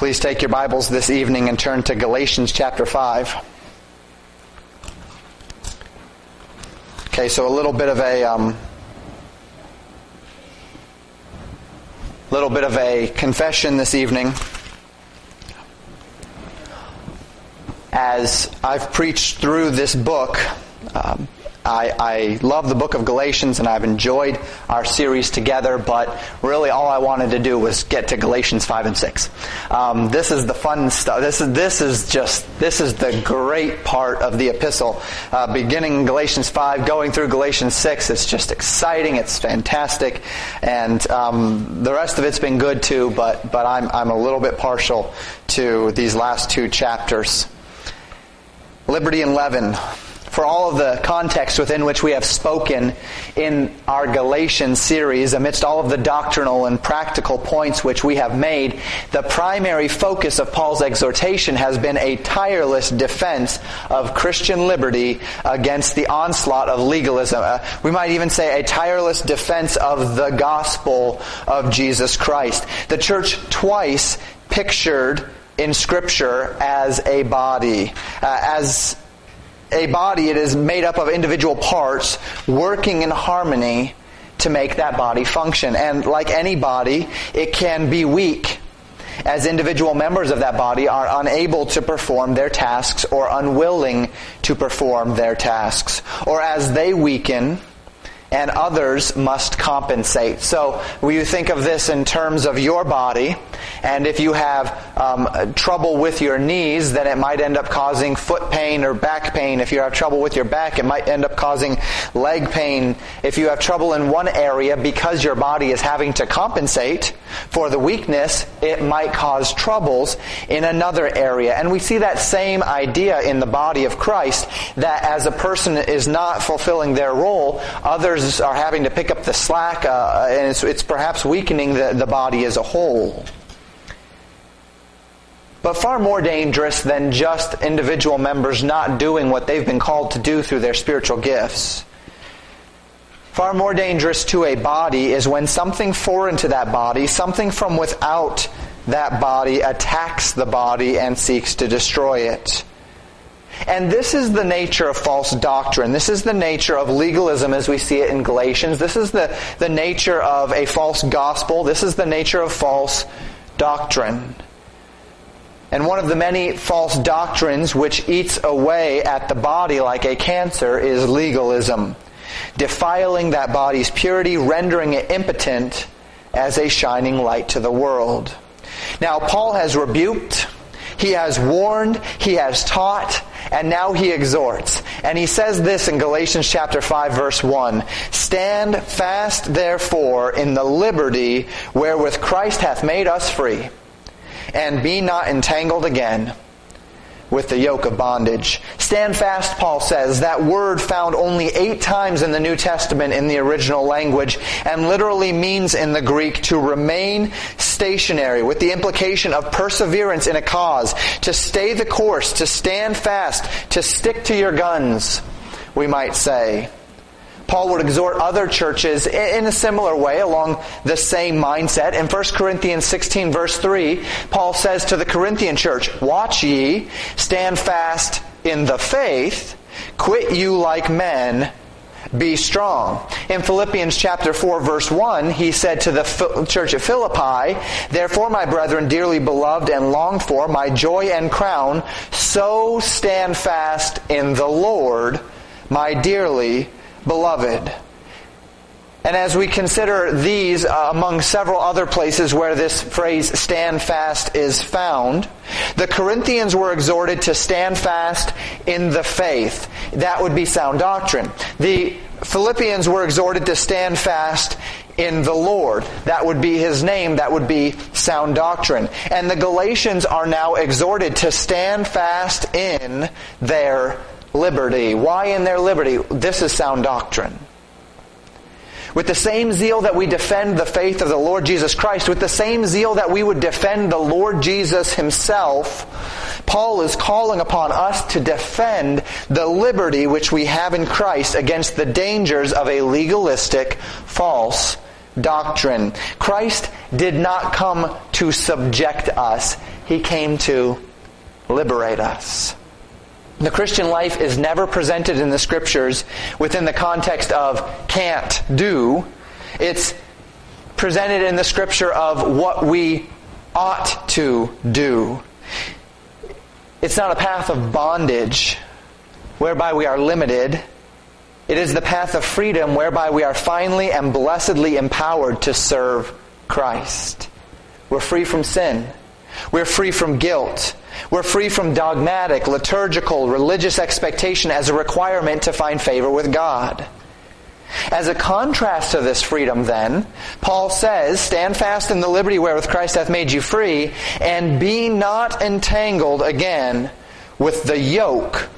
Please take your Bibles this evening and turn to Galatians chapter 5. Okay, so a little bit of a um, little bit of a confession this evening. As I've preached through this book, um, I, I, love the book of Galatians and I've enjoyed our series together, but really all I wanted to do was get to Galatians 5 and 6. Um, this is the fun stuff. This is, this is just, this is the great part of the epistle. Uh, beginning Galatians 5, going through Galatians 6, it's just exciting, it's fantastic, and um, the rest of it's been good too, but, but I'm, I'm a little bit partial to these last two chapters. Liberty and leaven for all of the context within which we have spoken in our Galatians series, amidst all of the doctrinal and practical points which we have made, the primary focus of Paul's exhortation has been a tireless defense of Christian liberty against the onslaught of legalism. Uh, we might even say a tireless defense of the gospel of Jesus Christ. The church twice pictured in Scripture as a body, uh, as a body, it is made up of individual parts working in harmony to make that body function. And like any body, it can be weak as individual members of that body are unable to perform their tasks or unwilling to perform their tasks. Or as they weaken, and others must compensate. So when you think of this in terms of your body, and if you have um, trouble with your knees, then it might end up causing foot pain or back pain. If you have trouble with your back, it might end up causing leg pain. If you have trouble in one area because your body is having to compensate for the weakness, it might cause troubles in another area. And we see that same idea in the body of Christ, that as a person is not fulfilling their role, others are having to pick up the slack, uh, and it's, it's perhaps weakening the, the body as a whole but far more dangerous than just individual members not doing what they've been called to do through their spiritual gifts. Far more dangerous to a body is when something foreign to that body, something from without that body, attacks the body and seeks to destroy it. And this is the nature of false doctrine. This is the nature of legalism as we see it in Galatians. This is the, the nature of a false gospel. This is the nature of false doctrine. And one of the many false doctrines which eats away at the body like a cancer is legalism, defiling that body's purity, rendering it impotent as a shining light to the world. Now, Paul has rebuked, he has warned, he has taught, and now he exhorts. And he says this in Galatians chapter 5 verse 1. Stand fast therefore in the liberty wherewith Christ hath made us free and be not entangled again with the yoke of bondage. Stand fast, Paul says. That word found only eight times in the New Testament in the original language and literally means in the Greek to remain stationary with the implication of perseverance in a cause, to stay the course, to stand fast, to stick to your guns, we might say. Paul would exhort other churches in a similar way along the same mindset. In 1 Corinthians 16 verse 3, Paul says to the Corinthian church, Watch ye, stand fast in the faith, quit you like men, be strong. In Philippians chapter 4 verse 1, he said to the church at Philippi, Therefore, my brethren, dearly beloved and longed for, my joy and crown, so stand fast in the Lord, my dearly beloved. And as we consider these uh, among several other places where this phrase stand fast is found, the Corinthians were exhorted to stand fast in the faith. That would be sound doctrine. The Philippians were exhorted to stand fast in the Lord. That would be his name. That would be sound doctrine. And the Galatians are now exhorted to stand fast in their liberty. Why in their liberty? This is sound doctrine. With the same zeal that we defend the faith of the Lord Jesus Christ, with the same zeal that we would defend the Lord Jesus himself, Paul is calling upon us to defend the liberty which we have in Christ against the dangers of a legalistic, false doctrine. Christ did not come to subject us. He came to liberate us. The Christian life is never presented in the scriptures within the context of can't do. It's presented in the scripture of what we ought to do. It's not a path of bondage whereby we are limited. It is the path of freedom whereby we are finally and blessedly empowered to serve Christ. We're free from sin. We're free from guilt. We're free from dogmatic, liturgical, religious expectation as a requirement to find favor with God. As a contrast to this freedom, then, Paul says, Stand fast in the liberty wherewith Christ hath made you free, and be not entangled again with the yoke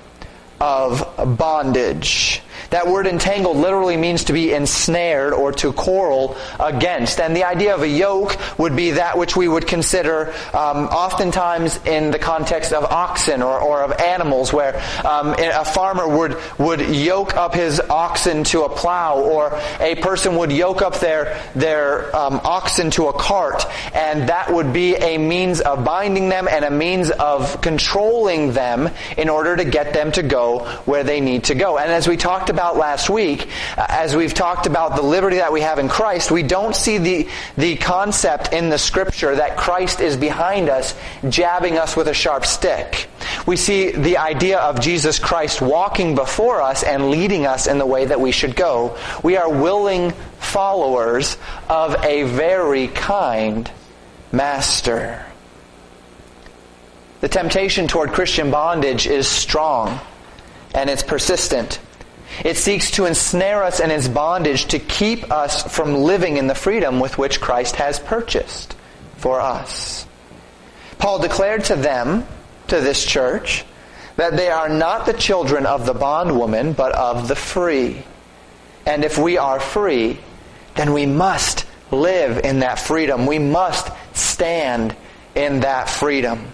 of bondage. That word entangled literally means to be ensnared or to quarrel against. And the idea of a yoke would be that which we would consider um, oftentimes in the context of oxen or, or of animals, where um, a farmer would, would yoke up his oxen to a plow, or a person would yoke up their, their um, oxen to a cart, and that would be a means of binding them and a means of controlling them in order to get them to go where they need to go. And as we talked about about last week, uh, as we've talked about the liberty that we have in Christ, we don't see the, the concept in the scripture that Christ is behind us, jabbing us with a sharp stick. We see the idea of Jesus Christ walking before us and leading us in the way that we should go. We are willing followers of a very kind master. The temptation toward Christian bondage is strong and it's persistent. It seeks to ensnare us in its bondage to keep us from living in the freedom with which Christ has purchased for us. Paul declared to them, to this church, that they are not the children of the bondwoman, but of the free. And if we are free, then we must live in that freedom. We must stand in that freedom.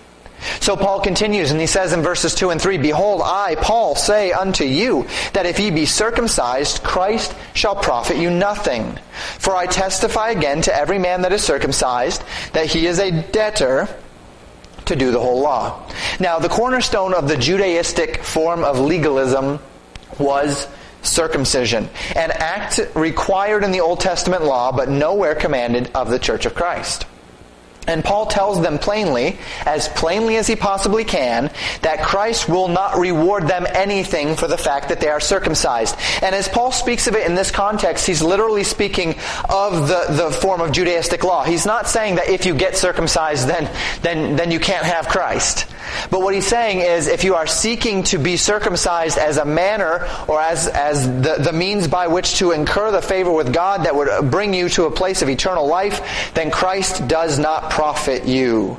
So Paul continues and he says in verses 2 and 3, Behold, I, Paul, say unto you that if ye be circumcised, Christ shall profit you nothing. For I testify again to every man that is circumcised that he is a debtor to do the whole law. Now, the cornerstone of the Judaistic form of legalism was circumcision, an act required in the Old Testament law, but nowhere commanded of the Church of Christ. And Paul tells them plainly, as plainly as he possibly can, that Christ will not reward them anything for the fact that they are circumcised. And as Paul speaks of it in this context, he's literally speaking of the, the form of Judaistic law. He's not saying that if you get circumcised, then, then, then you can't have Christ. But what he's saying is if you are seeking to be circumcised as a manner or as, as the, the means by which to incur the favor with God that would bring you to a place of eternal life, then Christ does not profit you.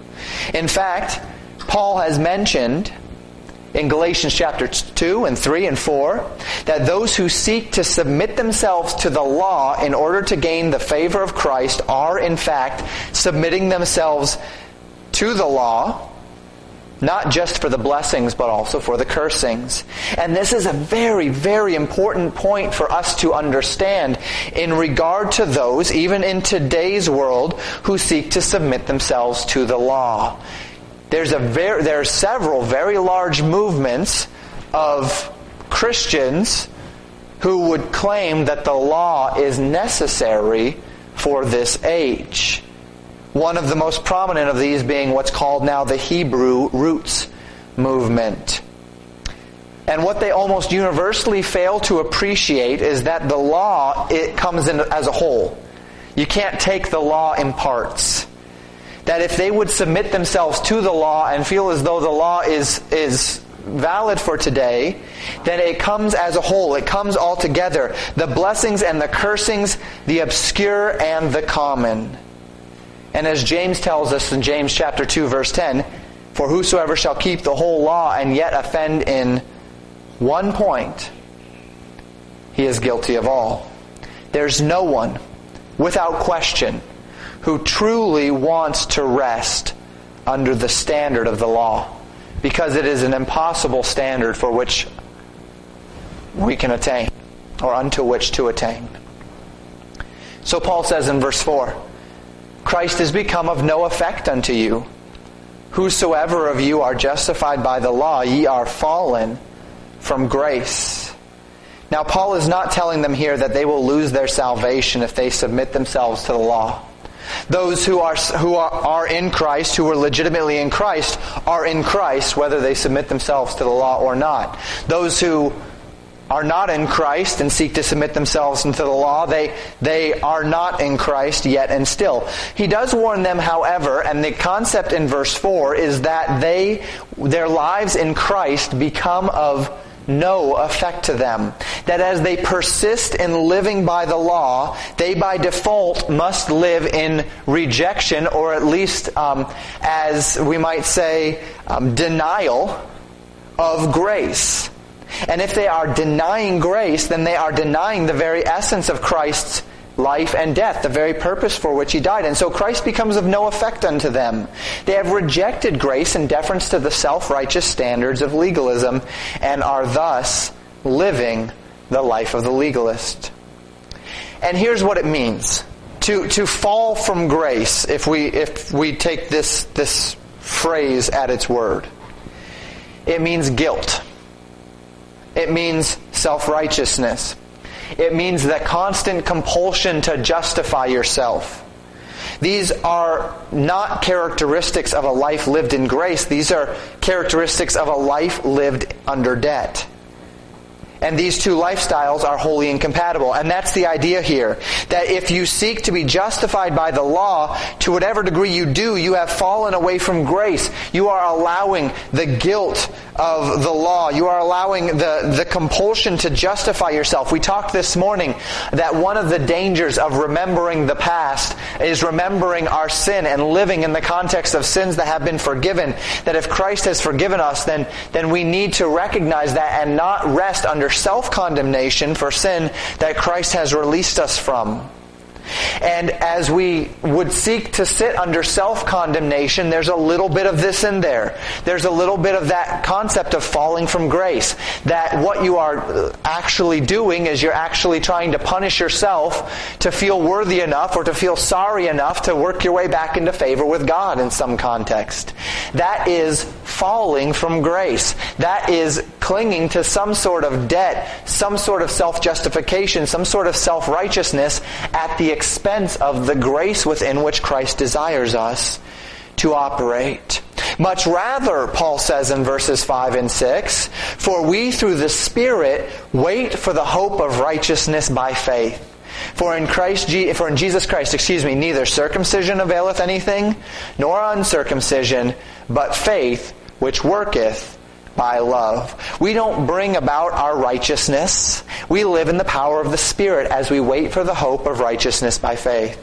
In fact, Paul has mentioned in Galatians chapter 2 and 3 and 4 that those who seek to submit themselves to the law in order to gain the favor of Christ are in fact submitting themselves to the law not just for the blessings, but also for the cursings. And this is a very, very important point for us to understand in regard to those, even in today's world, who seek to submit themselves to the law. There's a very, there are several very large movements of Christians who would claim that the law is necessary for this age. One of the most prominent of these being what's called now the Hebrew roots movement. And what they almost universally fail to appreciate is that the law, it comes in as a whole. You can't take the law in parts. That if they would submit themselves to the law and feel as though the law is, is valid for today, then it comes as a whole. It comes all together. The blessings and the cursings, the obscure and the common. And as James tells us in James chapter 2 verse 10, for whosoever shall keep the whole law and yet offend in one point, he is guilty of all. There's no one, without question, who truly wants to rest under the standard of the law because it is an impossible standard for which we can attain or unto which to attain. So Paul says in verse 4, Christ is become of no effect unto you. whosoever of you are justified by the law, ye are fallen from grace. Now, Paul is not telling them here that they will lose their salvation if they submit themselves to the law. Those who are, who are, are in Christ, who are legitimately in Christ, are in Christ whether they submit themselves to the law or not. Those who are not in Christ and seek to submit themselves into the law, they, they are not in Christ yet and still. He does warn them, however, and the concept in verse 4 is that they, their lives in Christ become of no effect to them. That as they persist in living by the law, they by default must live in rejection, or at least, um, as we might say, um, denial of grace. And if they are denying grace, then they are denying the very essence of Christ's life and death, the very purpose for which he died. And so Christ becomes of no effect unto them. They have rejected grace in deference to the self-righteous standards of legalism and are thus living the life of the legalist. And here's what it means. To, to fall from grace, if we, if we take this, this phrase at its word, it means guilt. It means self-righteousness. It means the constant compulsion to justify yourself. These are not characteristics of a life lived in grace. These are characteristics of a life lived under debt. And these two lifestyles are wholly incompatible. And that's the idea here. That if you seek to be justified by the law, to whatever degree you do, you have fallen away from grace. You are allowing the guilt of the law. You are allowing the, the compulsion to justify yourself. We talked this morning that one of the dangers of remembering the past is remembering our sin and living in the context of sins that have been forgiven. That if Christ has forgiven us, then, then we need to recognize that and not rest under self-condemnation for sin that Christ has released us from. And as we would seek to sit under self-condemnation, there's a little bit of this in there. There's a little bit of that concept of falling from grace. That what you are actually doing is you're actually trying to punish yourself to feel worthy enough or to feel sorry enough to work your way back into favor with God in some context. That is falling from grace. That is clinging to some sort of debt, some sort of self-justification, some sort of self-righteousness at the expense of the grace within which Christ desires us to operate. Much rather, Paul says in verses 5 and 6, for we through the Spirit wait for the hope of righteousness by faith. For in Christ, for in Jesus Christ, excuse me, neither circumcision availeth anything, nor uncircumcision, but faith which worketh by love. We don't bring about our righteousness. We live in the power of the Spirit as we wait for the hope of righteousness by faith.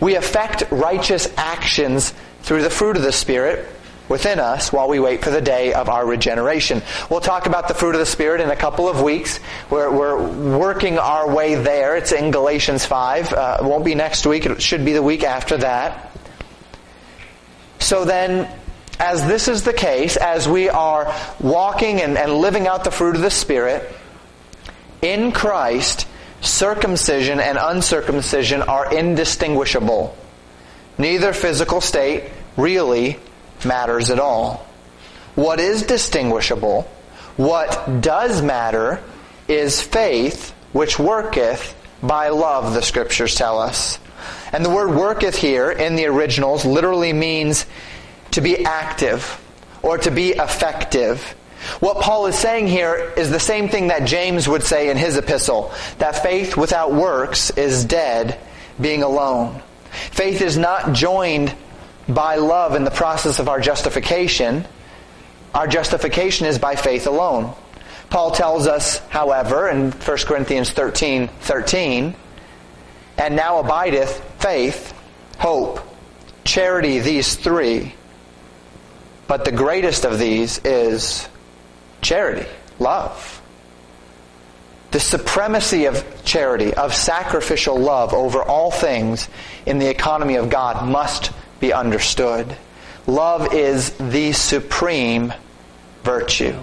We effect righteous actions through the fruit of the Spirit within us while we wait for the day of our regeneration. We'll talk about the fruit of the Spirit in a couple of weeks. We're, we're working our way there. It's in Galatians 5. Uh, it won't be next week. It should be the week after that. So then, as this is the case, as we are walking and, and living out the fruit of the Spirit, in Christ, circumcision and uncircumcision are indistinguishable. Neither physical state really matters at all. What is distinguishable, what does matter, is faith which worketh by love, the scriptures tell us. And the word worketh here in the originals literally means to be active or to be effective. What Paul is saying here is the same thing that James would say in his epistle, that faith without works is dead, being alone. Faith is not joined by love in the process of our justification. Our justification is by faith alone. Paul tells us, however, in 1 Corinthians 13, 13, and now abideth faith, hope, charity, these three. But the greatest of these is charity, love. The supremacy of charity, of sacrificial love over all things in the economy of God must be understood. Love is the supreme virtue.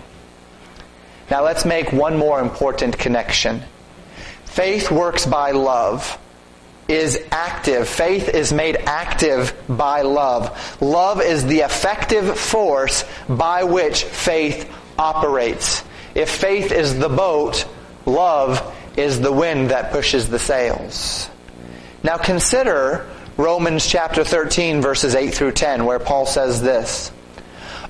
Now let's make one more important connection. Faith works by love is active. Faith is made active by love. Love is the effective force by which faith operates. If faith is the boat, love is the wind that pushes the sails. Now consider Romans chapter 13 verses 8 through 10 where Paul says this.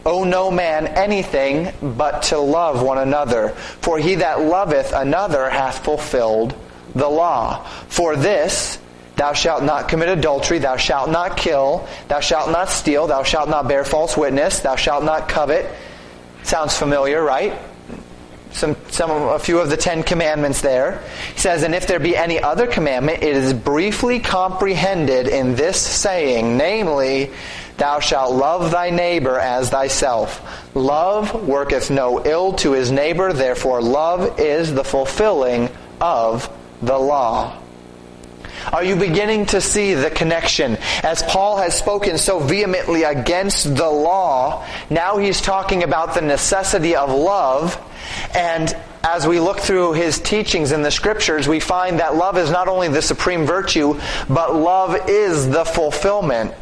Owe no man anything but to love one another, for he that loveth another hath fulfilled the law. For this, thou shalt not commit adultery, thou shalt not kill, thou shalt not steal, thou shalt not bear false witness, thou shalt not covet. Sounds familiar, right? Some, some, a few of the Ten Commandments there. He says, and if there be any other commandment, it is briefly comprehended in this saying, namely, Thou shalt love thy neighbor as thyself. Love worketh no ill to his neighbor, therefore love is the fulfilling of the law. Are you beginning to see the connection? As Paul has spoken so vehemently against the law, now he's talking about the necessity of love. And as we look through his teachings in the scriptures, we find that love is not only the supreme virtue, but love is the fulfillment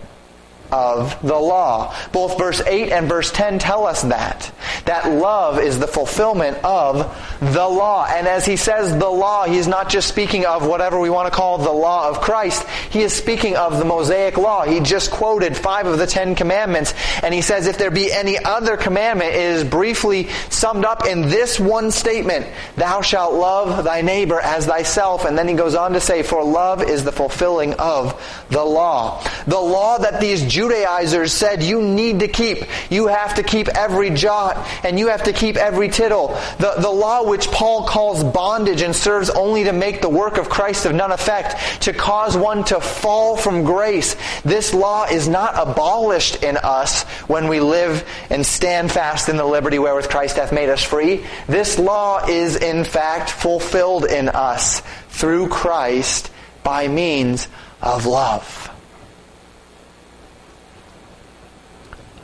of the law. Both verse 8 and verse 10 tell us that. That love is the fulfillment of the law. And as he says the law, he's not just speaking of whatever we want to call the law of Christ. He is speaking of the Mosaic law. He just quoted five of the Ten Commandments. And he says if there be any other commandment, it is briefly summed up in this one statement. Thou shalt love thy neighbor as thyself. And then he goes on to say, for love is the fulfilling of the law. The law that these Judaizers said you need to keep. You have to keep every jot and you have to keep every tittle. The, the law which Paul calls bondage and serves only to make the work of Christ of none effect, to cause one to fall from grace. This law is not abolished in us when we live and stand fast in the liberty wherewith Christ hath made us free. This law is in fact fulfilled in us through Christ by means of love.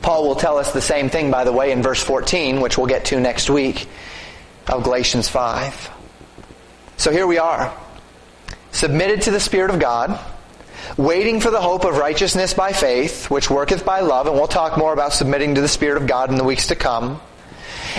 Paul will tell us the same thing, by the way, in verse 14, which we'll get to next week of Galatians 5. So here we are, submitted to the Spirit of God, waiting for the hope of righteousness by faith, which worketh by love, and we'll talk more about submitting to the Spirit of God in the weeks to come.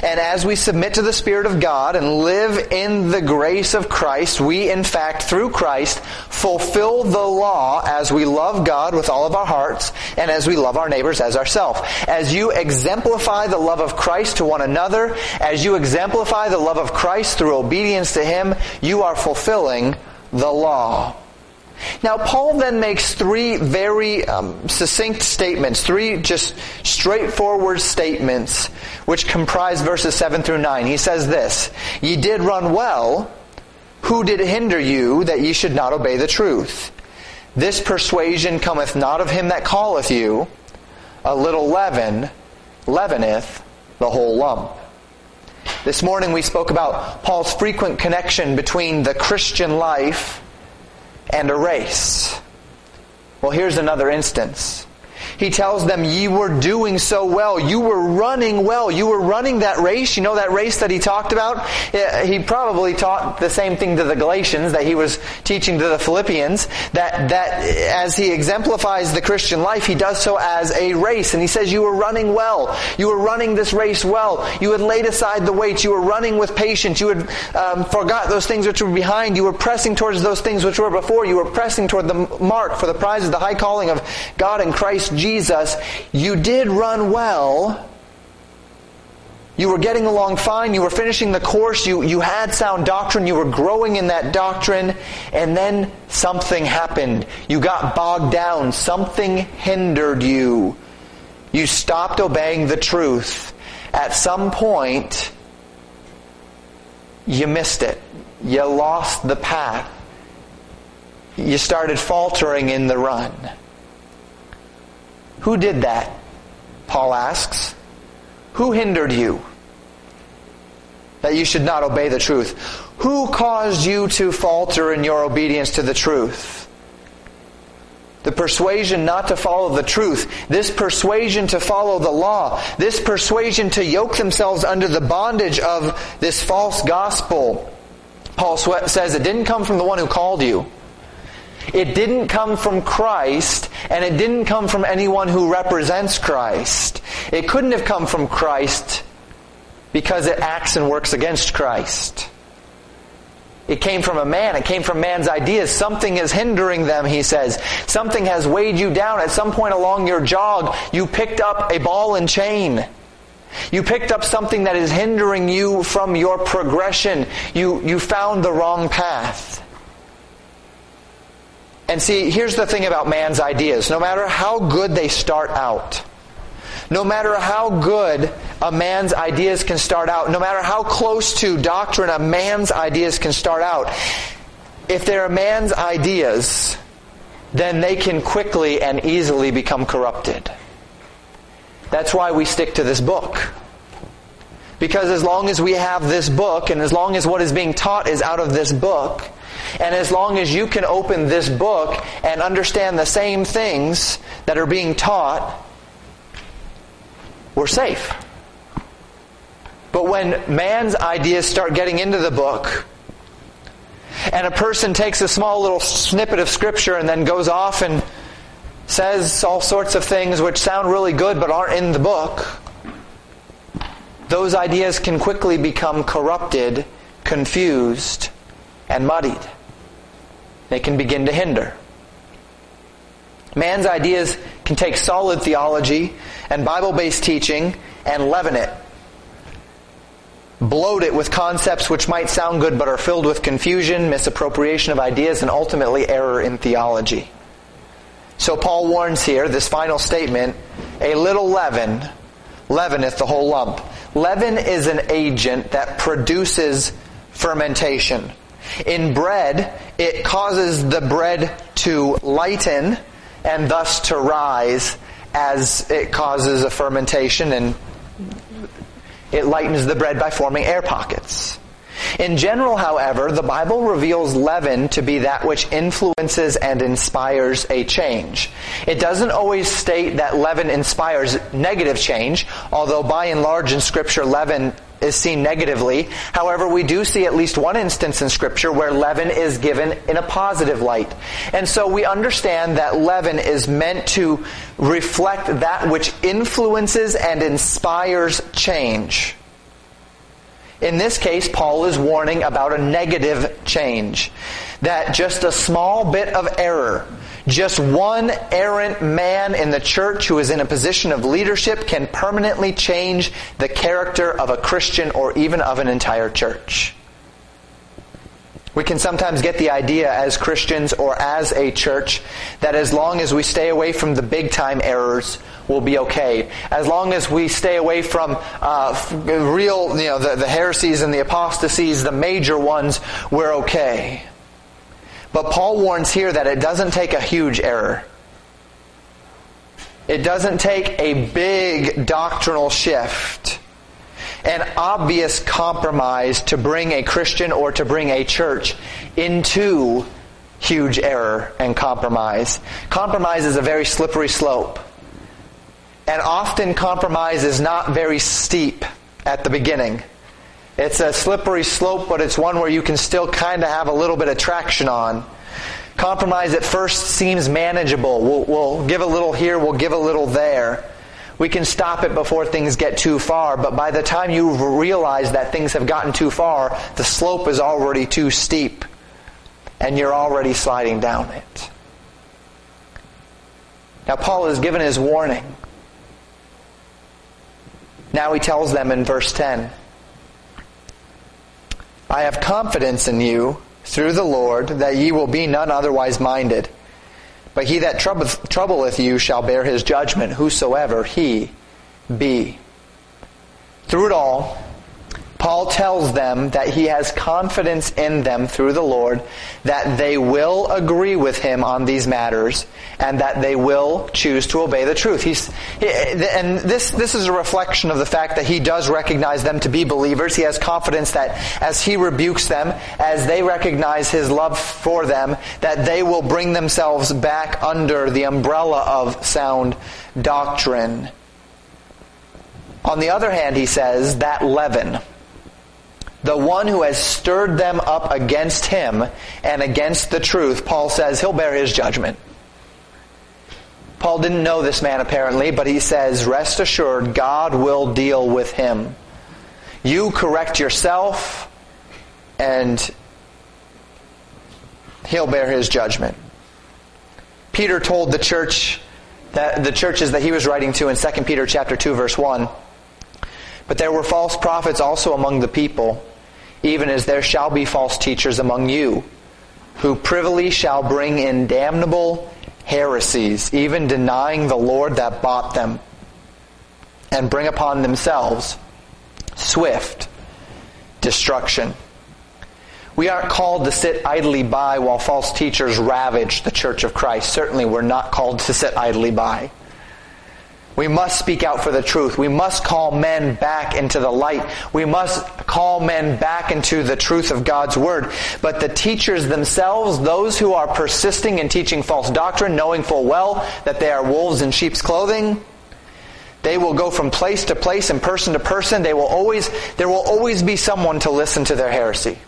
And as we submit to the Spirit of God and live in the grace of Christ, we in fact, through Christ, fulfill the law as we love God with all of our hearts and as we love our neighbors as ourselves. As you exemplify the love of Christ to one another, as you exemplify the love of Christ through obedience to Him, you are fulfilling the law. Now, Paul then makes three very um, succinct statements, three just straightforward statements, which comprise verses 7 through 9. He says this, Ye did run well, who did hinder you that ye should not obey the truth? This persuasion cometh not of him that calleth you, a little leaven leaveneth the whole lump. This morning we spoke about Paul's frequent connection between the Christian life and a race. Well, here's another instance. He tells them, ye were doing so well. You were running well. You were running that race. You know that race that he talked about? He probably taught the same thing to the Galatians that he was teaching to the Philippians. That, that as he exemplifies the Christian life, he does so as a race. And he says, you were running well. You were running this race well. You had laid aside the weights. You were running with patience. You had um, forgot those things which were behind. You were pressing towards those things which were before. You were pressing toward the mark for the prize of the high calling of God in Christ Jesus. Jesus, you did run well. You were getting along fine. You were finishing the course. You, you had sound doctrine. You were growing in that doctrine. And then something happened. You got bogged down. Something hindered you. You stopped obeying the truth. At some point, you missed it. You lost the path. You started faltering in the run. Who did that? Paul asks. Who hindered you? That you should not obey the truth. Who caused you to falter in your obedience to the truth? The persuasion not to follow the truth. This persuasion to follow the law. This persuasion to yoke themselves under the bondage of this false gospel. Paul says it didn't come from the one who called you. It didn't come from Christ, and it didn't come from anyone who represents Christ. It couldn't have come from Christ because it acts and works against Christ. It came from a man. It came from man's ideas. Something is hindering them, he says. Something has weighed you down. At some point along your jog, you picked up a ball and chain. You picked up something that is hindering you from your progression. You, you found the wrong path. And see, here's the thing about man's ideas. No matter how good they start out, no matter how good a man's ideas can start out, no matter how close to doctrine a man's ideas can start out, if they're a man's ideas, then they can quickly and easily become corrupted. That's why we stick to this book. Because as long as we have this book, and as long as what is being taught is out of this book, and as long as you can open this book and understand the same things that are being taught, we're safe. But when man's ideas start getting into the book, and a person takes a small little snippet of scripture and then goes off and says all sorts of things which sound really good but aren't in the book, those ideas can quickly become corrupted, confused, and muddied. They can begin to hinder. Man's ideas can take solid theology and Bible based teaching and leaven it. Bloat it with concepts which might sound good but are filled with confusion, misappropriation of ideas, and ultimately error in theology. So Paul warns here, this final statement, a little leaven leaveneth the whole lump. Leaven is an agent that produces fermentation. In bread, it causes the bread to lighten and thus to rise as it causes a fermentation and it lightens the bread by forming air pockets. In general, however, the Bible reveals leaven to be that which influences and inspires a change. It doesn't always state that leaven inspires negative change, although by and large in scripture leaven is seen negatively. However, we do see at least one instance in scripture where leaven is given in a positive light. And so we understand that leaven is meant to reflect that which influences and inspires change. In this case, Paul is warning about a negative change. That just a small bit of error, just one errant man in the church who is in a position of leadership can permanently change the character of a Christian or even of an entire church. We can sometimes get the idea as Christians or as a church that as long as we stay away from the big time errors, we'll be okay. As long as we stay away from uh, real, you know, the, the heresies and the apostasies, the major ones, we're okay. But Paul warns here that it doesn't take a huge error. It doesn't take a big doctrinal shift an obvious compromise to bring a Christian or to bring a church into huge error and compromise. Compromise is a very slippery slope. And often compromise is not very steep at the beginning. It's a slippery slope, but it's one where you can still kind of have a little bit of traction on. Compromise at first seems manageable. We'll, we'll give a little here, we'll give a little there. We can stop it before things get too far, but by the time you realize that things have gotten too far, the slope is already too steep, and you're already sliding down it. Now, Paul has given his warning. Now he tells them in verse 10 I have confidence in you through the Lord that ye will be none otherwise minded. But he that troubleth, troubleth you shall bear his judgment, whosoever he be. Through it all, Paul tells them that he has confidence in them through the Lord, that they will agree with him on these matters, and that they will choose to obey the truth. He's, and this, this is a reflection of the fact that he does recognize them to be believers. He has confidence that as he rebukes them, as they recognize his love for them, that they will bring themselves back under the umbrella of sound doctrine. On the other hand, he says, that leaven, the one who has stirred them up against him and against the truth, Paul says he'll bear his judgment. Paul didn't know this man apparently, but he says, rest assured, God will deal with him. You correct yourself, and he'll bear his judgment. Peter told the church that the churches that he was writing to in 2 Peter chapter 2 verse 1 but there were false prophets also among the people even as there shall be false teachers among you who privily shall bring in damnable heresies even denying the Lord that bought them and bring upon themselves swift destruction we aren't called to sit idly by while false teachers ravage the church of Christ. Certainly we're not called to sit idly by. We must speak out for the truth. We must call men back into the light. We must call men back into the truth of God's Word. But the teachers themselves, those who are persisting in teaching false doctrine, knowing full well that they are wolves in sheep's clothing, they will go from place to place and person to person. They will always, there will always be someone to listen to their heresy.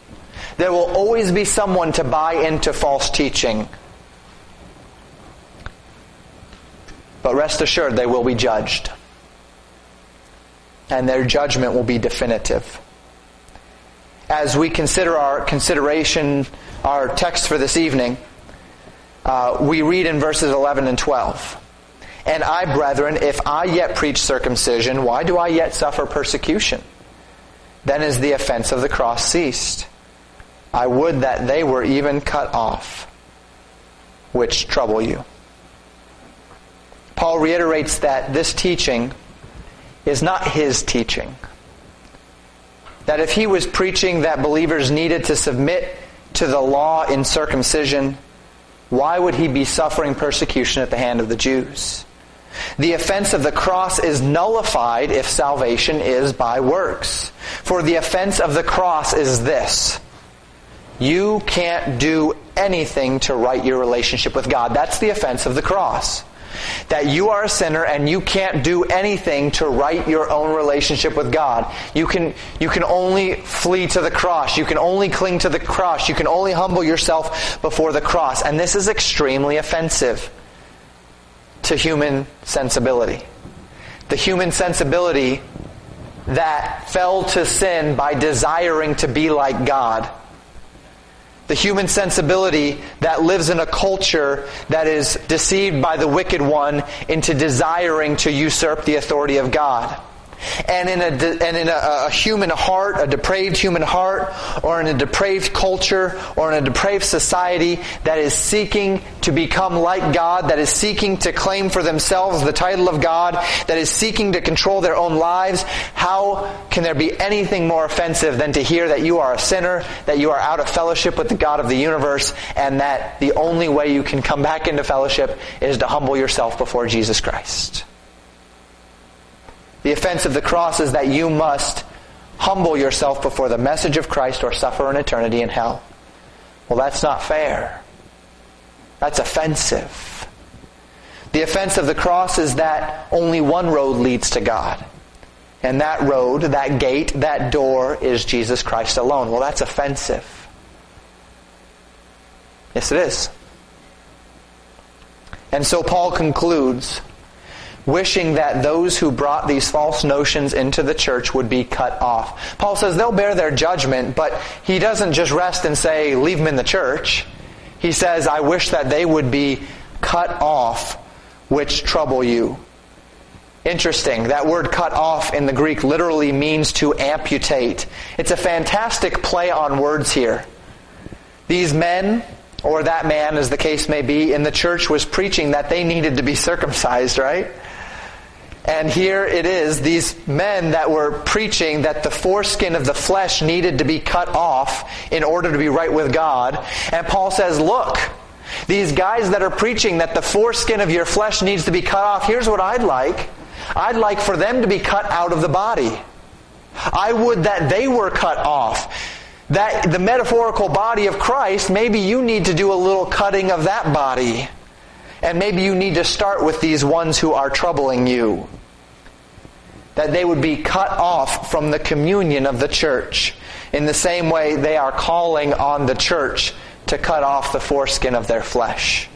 There will always be someone to buy into false teaching. But rest assured, they will be judged. And their judgment will be definitive. As we consider our consideration, our text for this evening, uh, we read in verses 11 and 12. And I, brethren, if I yet preach circumcision, why do I yet suffer persecution? Then is the offense of the cross ceased. I would that they were even cut off, which trouble you. Paul reiterates that this teaching is not his teaching. That if he was preaching that believers needed to submit to the law in circumcision, why would he be suffering persecution at the hand of the Jews? The offense of the cross is nullified if salvation is by works. For the offense of the cross is this you can't do anything to right your relationship with God. That's the offense of the cross. That you are a sinner and you can't do anything to right your own relationship with God. You can, you can only flee to the cross. You can only cling to the cross. You can only humble yourself before the cross. And this is extremely offensive to human sensibility. The human sensibility that fell to sin by desiring to be like God the human sensibility that lives in a culture that is deceived by the wicked one into desiring to usurp the authority of God and in, a, and in a, a, human heart, a depraved human heart, or in a depraved culture, or in a depraved society that is seeking to become like God, that is seeking to claim for themselves the title of God, that is seeking to control their own lives, how can there be anything more offensive than to hear that you are a sinner, that you are out of fellowship with the God of the universe, and that the only way you can come back into fellowship is to humble yourself before Jesus Christ? The offense of the cross is that you must humble yourself before the message of Christ or suffer an eternity in hell. Well, that's not fair. That's offensive. The offense of the cross is that only one road leads to God. And that road, that gate, that door is Jesus Christ alone. Well, that's offensive. Yes, it is. And so Paul concludes wishing that those who brought these false notions into the church would be cut off. Paul says they'll bear their judgment, but he doesn't just rest and say, leave them in the church. He says, I wish that they would be cut off, which trouble you. Interesting. That word cut off in the Greek literally means to amputate. It's a fantastic play on words here. These men, or that man as the case may be, in the church was preaching that they needed to be circumcised, right? And here it is, these men that were preaching that the foreskin of the flesh needed to be cut off in order to be right with God. And Paul says, look, these guys that are preaching that the foreskin of your flesh needs to be cut off, here's what I'd like. I'd like for them to be cut out of the body. I would that they were cut off. That the metaphorical body of Christ, maybe you need to do a little cutting of that body. And maybe you need to start with these ones who are troubling you that they would be cut off from the communion of the church. In the same way, they are calling on the church to cut off the foreskin of their flesh.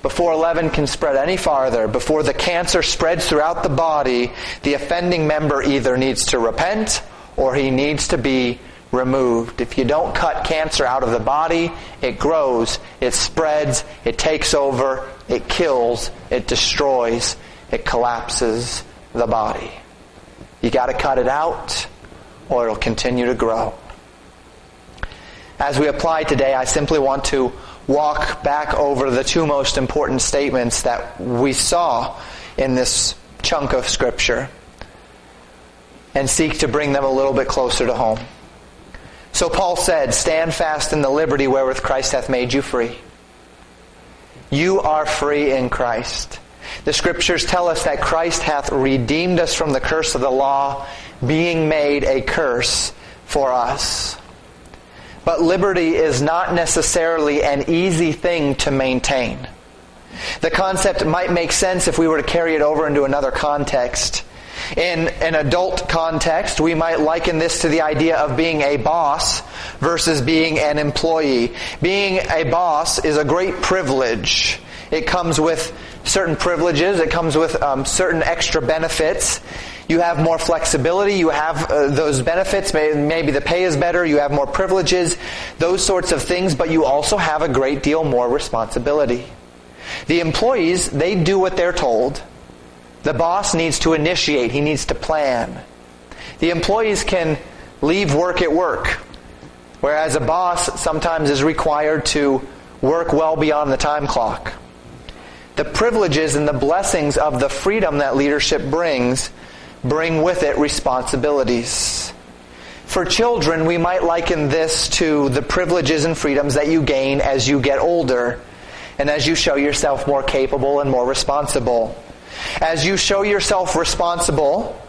Before leaven can spread any farther, before the cancer spreads throughout the body, the offending member either needs to repent or he needs to be removed. If you don't cut cancer out of the body, it grows, it spreads, it takes over, it kills, it destroys, it collapses the body. You got to cut it out or it'll continue to grow. As we apply today, I simply want to walk back over the two most important statements that we saw in this chunk of Scripture and seek to bring them a little bit closer to home. So Paul said, Stand fast in the liberty wherewith Christ hath made you free. You are free in Christ. The Scriptures tell us that Christ hath redeemed us from the curse of the law, being made a curse for us. But liberty is not necessarily an easy thing to maintain. The concept might make sense if we were to carry it over into another context. In an adult context, we might liken this to the idea of being a boss versus being an employee. Being a boss is a great privilege. It comes with certain privileges. It comes with um, certain extra benefits. You have more flexibility. You have uh, those benefits. Maybe the pay is better. You have more privileges. Those sorts of things. But you also have a great deal more responsibility. The employees, they do what they're told. The boss needs to initiate. He needs to plan. The employees can leave work at work. Whereas a boss sometimes is required to work well beyond the time clock. The privileges and the blessings of the freedom that leadership brings bring with it responsibilities. For children, we might liken this to the privileges and freedoms that you gain as you get older and as you show yourself more capable and more responsible. As you show yourself responsible,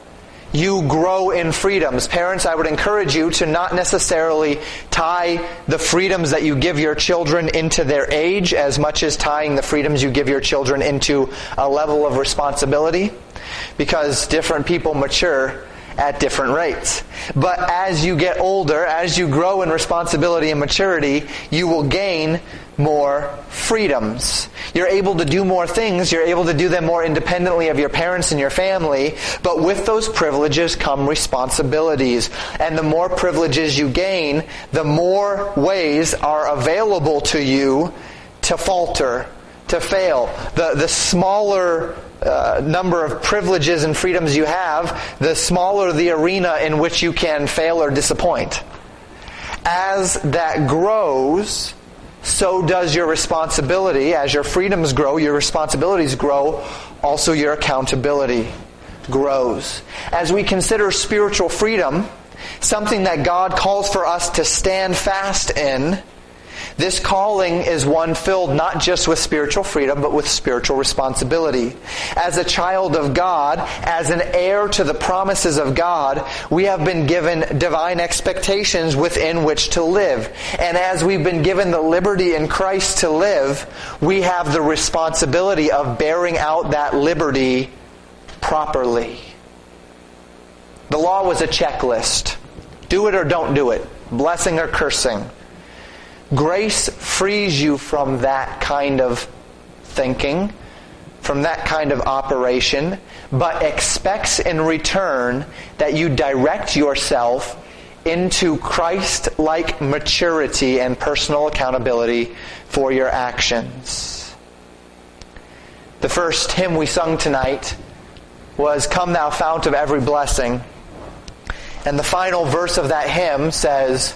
you grow in freedoms. Parents, I would encourage you to not necessarily tie the freedoms that you give your children into their age as much as tying the freedoms you give your children into a level of responsibility because different people mature at different rates. But as you get older, as you grow in responsibility and maturity, you will gain more freedoms. You're able to do more things. You're able to do them more independently of your parents and your family. But with those privileges come responsibilities. And the more privileges you gain, the more ways are available to you to falter, to fail. The, the smaller uh, number of privileges and freedoms you have, the smaller the arena in which you can fail or disappoint. As that grows, so does your responsibility. As your freedoms grow, your responsibilities grow, also your accountability grows. As we consider spiritual freedom, something that God calls for us to stand fast in, this calling is one filled not just with spiritual freedom, but with spiritual responsibility. As a child of God, as an heir to the promises of God, we have been given divine expectations within which to live. And as we've been given the liberty in Christ to live, we have the responsibility of bearing out that liberty properly. The law was a checklist. Do it or don't do it. Blessing or cursing. Grace frees you from that kind of thinking, from that kind of operation, but expects in return that you direct yourself into Christ like maturity and personal accountability for your actions. The first hymn we sung tonight was Come Thou Fount of Every Blessing. And the final verse of that hymn says,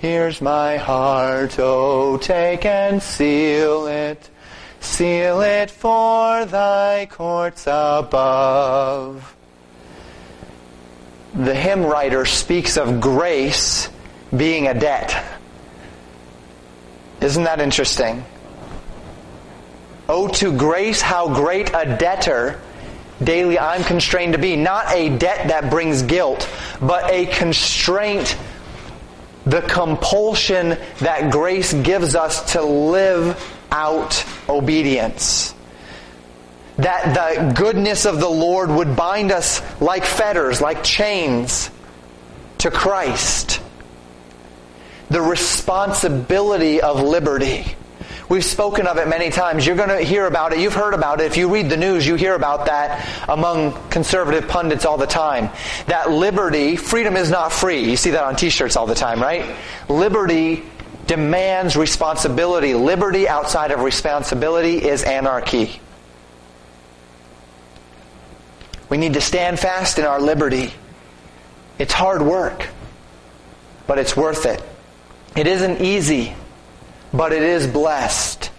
Here's my heart, oh, take and seal it. Seal it for thy courts above. the hymn writer speaks of grace being a debt. Isn't that interesting? Oh, to grace, how great a debtor daily I'm constrained to be. Not a debt that brings guilt, but a constraint, the compulsion that grace gives us to live out obedience. That the goodness of the Lord would bind us like fetters, like chains to Christ. The responsibility of liberty We've spoken of it many times. You're going to hear about it. You've heard about it. If you read the news, you hear about that among conservative pundits all the time. That liberty, freedom is not free. You see that on t-shirts all the time, right? Liberty demands responsibility. Liberty outside of responsibility is anarchy. We need to stand fast in our liberty. It's hard work, but it's worth it. It isn't easy but it is blessed.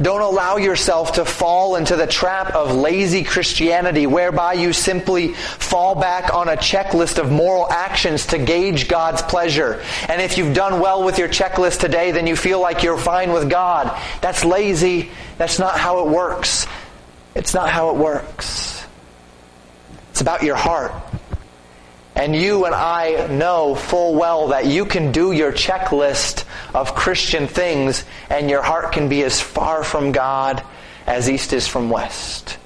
Don't allow yourself to fall into the trap of lazy Christianity whereby you simply fall back on a checklist of moral actions to gauge God's pleasure. And if you've done well with your checklist today, then you feel like you're fine with God. That's lazy. That's not how it works. It's not how it works. It's about your heart. And you and I know full well that you can do your checklist of Christian things and your heart can be as far from God as east is from west.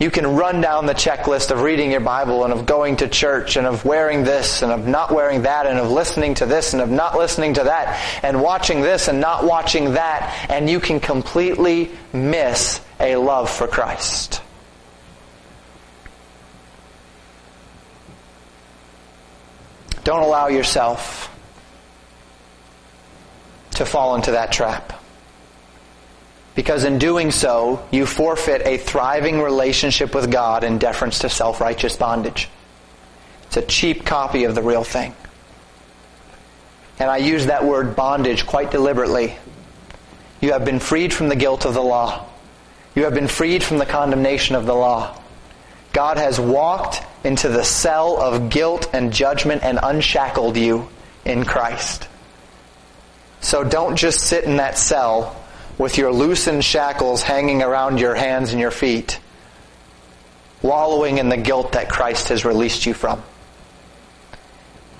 You can run down the checklist of reading your Bible and of going to church and of wearing this and of not wearing that and of listening to this and of not listening to that and watching this and not watching that and you can completely miss a love for Christ. Don't allow yourself to fall into that trap. Because in doing so, you forfeit a thriving relationship with God in deference to self-righteous bondage. It's a cheap copy of the real thing. And I use that word bondage quite deliberately. You have been freed from the guilt of the law. You have been freed from the condemnation of the law. God has walked into the cell of guilt and judgment and unshackled you in Christ. So don't just sit in that cell with your loosened shackles hanging around your hands and your feet, wallowing in the guilt that Christ has released you from.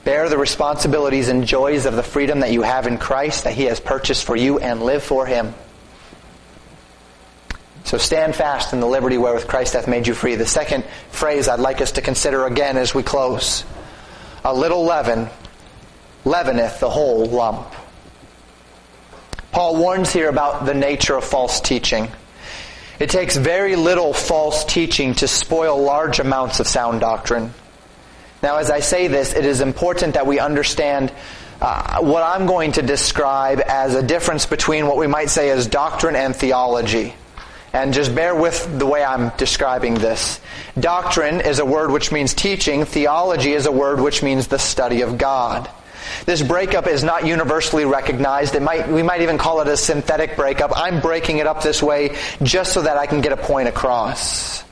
Bear the responsibilities and joys of the freedom that you have in Christ that He has purchased for you and live for Him. So stand fast in the liberty wherewith Christ hath made you free. The second phrase I'd like us to consider again as we close. A little leaven leaveneth the whole lump. Paul warns here about the nature of false teaching. It takes very little false teaching to spoil large amounts of sound doctrine. Now, as I say this, it is important that we understand uh, what I'm going to describe as a difference between what we might say as doctrine and theology. And just bear with the way I'm describing this. Doctrine is a word which means teaching. Theology is a word which means the study of God. This breakup is not universally recognized. It might, we might even call it a synthetic breakup. I'm breaking it up this way just so that I can get a point across.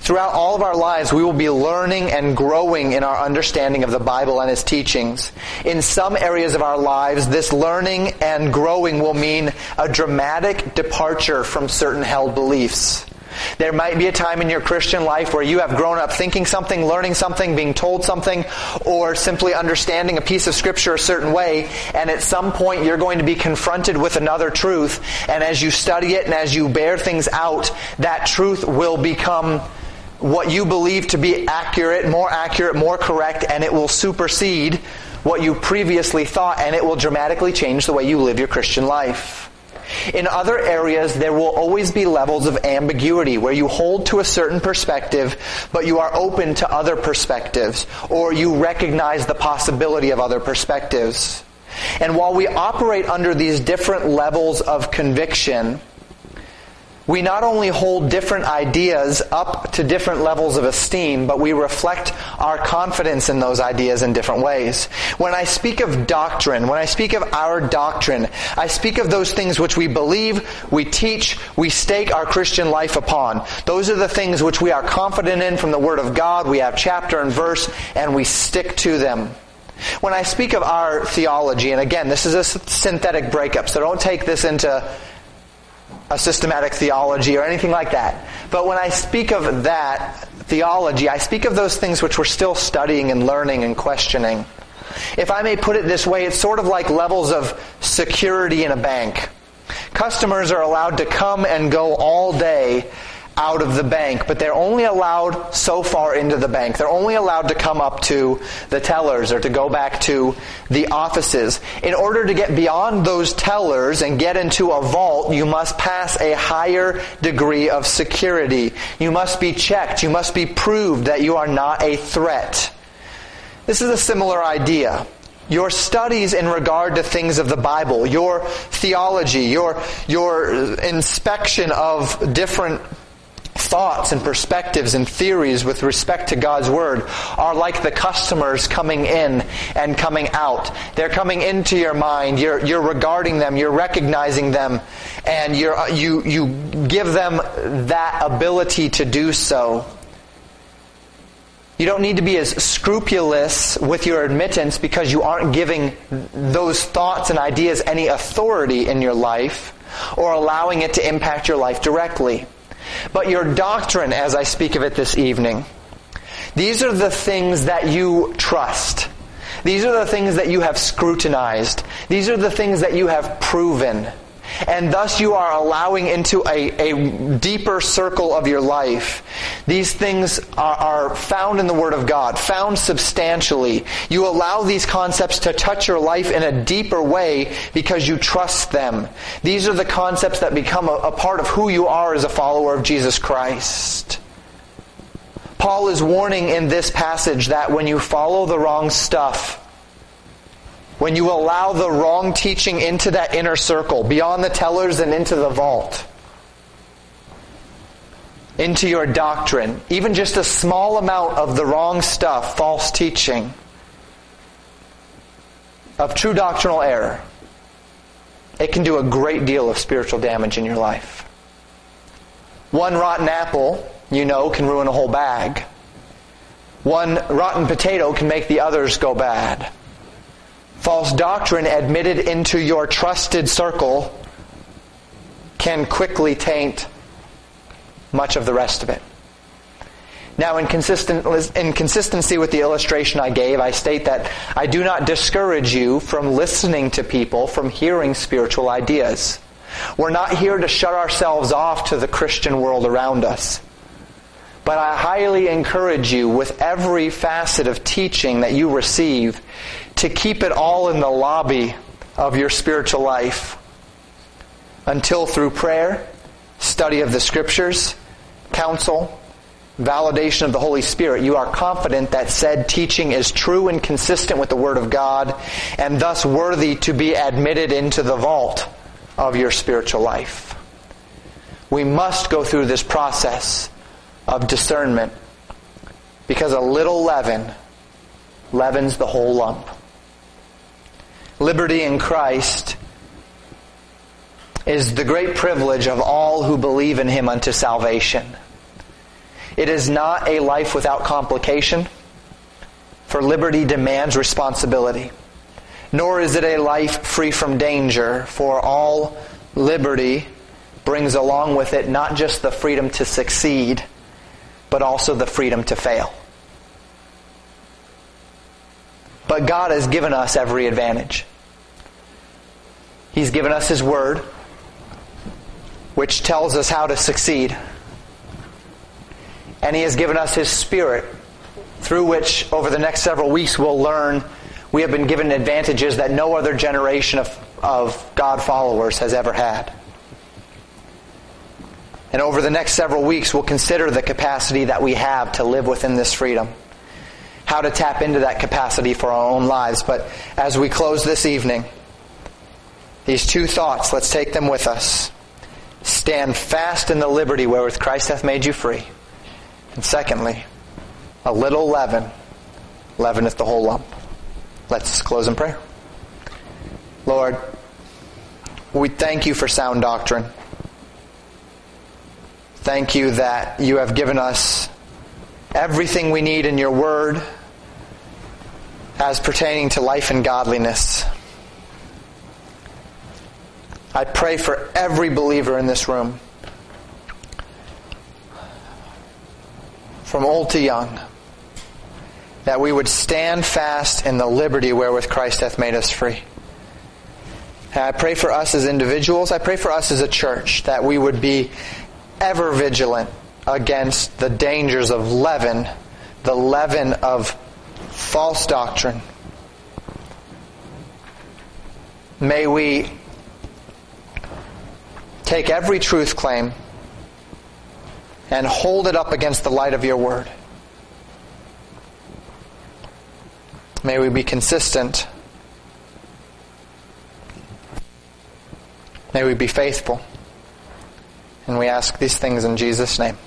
Throughout all of our lives, we will be learning and growing in our understanding of the Bible and its teachings. In some areas of our lives, this learning and growing will mean a dramatic departure from certain held beliefs. There might be a time in your Christian life where you have grown up thinking something, learning something, being told something, or simply understanding a piece of scripture a certain way, and at some point you're going to be confronted with another truth, and as you study it and as you bear things out, that truth will become what you believe to be accurate, more accurate, more correct, and it will supersede what you previously thought, and it will dramatically change the way you live your Christian life. In other areas, there will always be levels of ambiguity where you hold to a certain perspective, but you are open to other perspectives, or you recognize the possibility of other perspectives. And while we operate under these different levels of conviction, we not only hold different ideas up to different levels of esteem, but we reflect our confidence in those ideas in different ways. When I speak of doctrine, when I speak of our doctrine, I speak of those things which we believe, we teach, we stake our Christian life upon. Those are the things which we are confident in from the Word of God. We have chapter and verse, and we stick to them. When I speak of our theology, and again, this is a synthetic breakup, so don't take this into a systematic theology or anything like that. But when I speak of that theology, I speak of those things which we're still studying and learning and questioning. If I may put it this way, it's sort of like levels of security in a bank. Customers are allowed to come and go all day out of the bank, but they're only allowed so far into the bank. They're only allowed to come up to the tellers or to go back to the offices. In order to get beyond those tellers and get into a vault, you must pass a higher degree of security. You must be checked. You must be proved that you are not a threat. This is a similar idea your studies in regard to things of the Bible, your theology, your, your inspection of different thoughts and perspectives and theories with respect to God's Word are like the customers coming in and coming out. They're coming into your mind. You're, you're regarding them. You're recognizing them. And you're, uh, you, you give them that ability to do so. You don't need to be as scrupulous with your admittance because you aren't giving those thoughts and ideas any authority in your life or allowing it to impact your life directly. But your doctrine, as I speak of it this evening, these are the things that you trust. These are the things that you have scrutinized. These are the things that you have proven. And thus you are allowing into a, a deeper circle of your life. These things are, are found in the Word of God, found substantially. You allow these concepts to touch your life in a deeper way because you trust them. These are the concepts that become a, a part of who you are as a follower of Jesus Christ. Paul is warning in this passage that when you follow the wrong stuff, when you allow the wrong teaching into that inner circle, beyond the tellers and into the vault, into your doctrine, even just a small amount of the wrong stuff, false teaching, of true doctrinal error, it can do a great deal of spiritual damage in your life. One rotten apple, you know, can ruin a whole bag. One rotten potato can make the others go bad. False doctrine admitted into your trusted circle can quickly taint much of the rest of it. Now, in, in consistency with the illustration I gave, I state that I do not discourage you from listening to people, from hearing spiritual ideas. We're not here to shut ourselves off to the Christian world around us. But I highly encourage you, with every facet of teaching that you receive, to keep it all in the lobby of your spiritual life until through prayer, study of the scriptures, counsel, validation of the Holy Spirit, you are confident that said teaching is true and consistent with the Word of God and thus worthy to be admitted into the vault of your spiritual life. We must go through this process of discernment because a little leaven leavens the whole lump liberty in Christ is the great privilege of all who believe in Him unto salvation. It is not a life without complication, for liberty demands responsibility. Nor is it a life free from danger, for all liberty brings along with it not just the freedom to succeed, but also the freedom to fail. But God has given us every advantage. He's given us His Word, which tells us how to succeed. And He has given us His Spirit, through which, over the next several weeks, we'll learn we have been given advantages that no other generation of, of God followers has ever had. And over the next several weeks, we'll consider the capacity that we have to live within this freedom how to tap into that capacity for our own lives. But as we close this evening, these two thoughts, let's take them with us. stand fast in the liberty wherewith Christ hath made you free. And secondly, a little leaven leaveneth the whole lump. Let's close in prayer. Lord, we thank you for sound doctrine. Thank you that you have given us everything we need in your word as pertaining to life and godliness. I pray for every believer in this room, from old to young, that we would stand fast in the liberty wherewith Christ hath made us free. And I pray for us as individuals, I pray for us as a church, that we would be ever vigilant against the dangers of leaven, the leaven of false doctrine. May we take every truth claim and hold it up against the light of your word. May we be consistent. May we be faithful. And we ask these things in Jesus' name.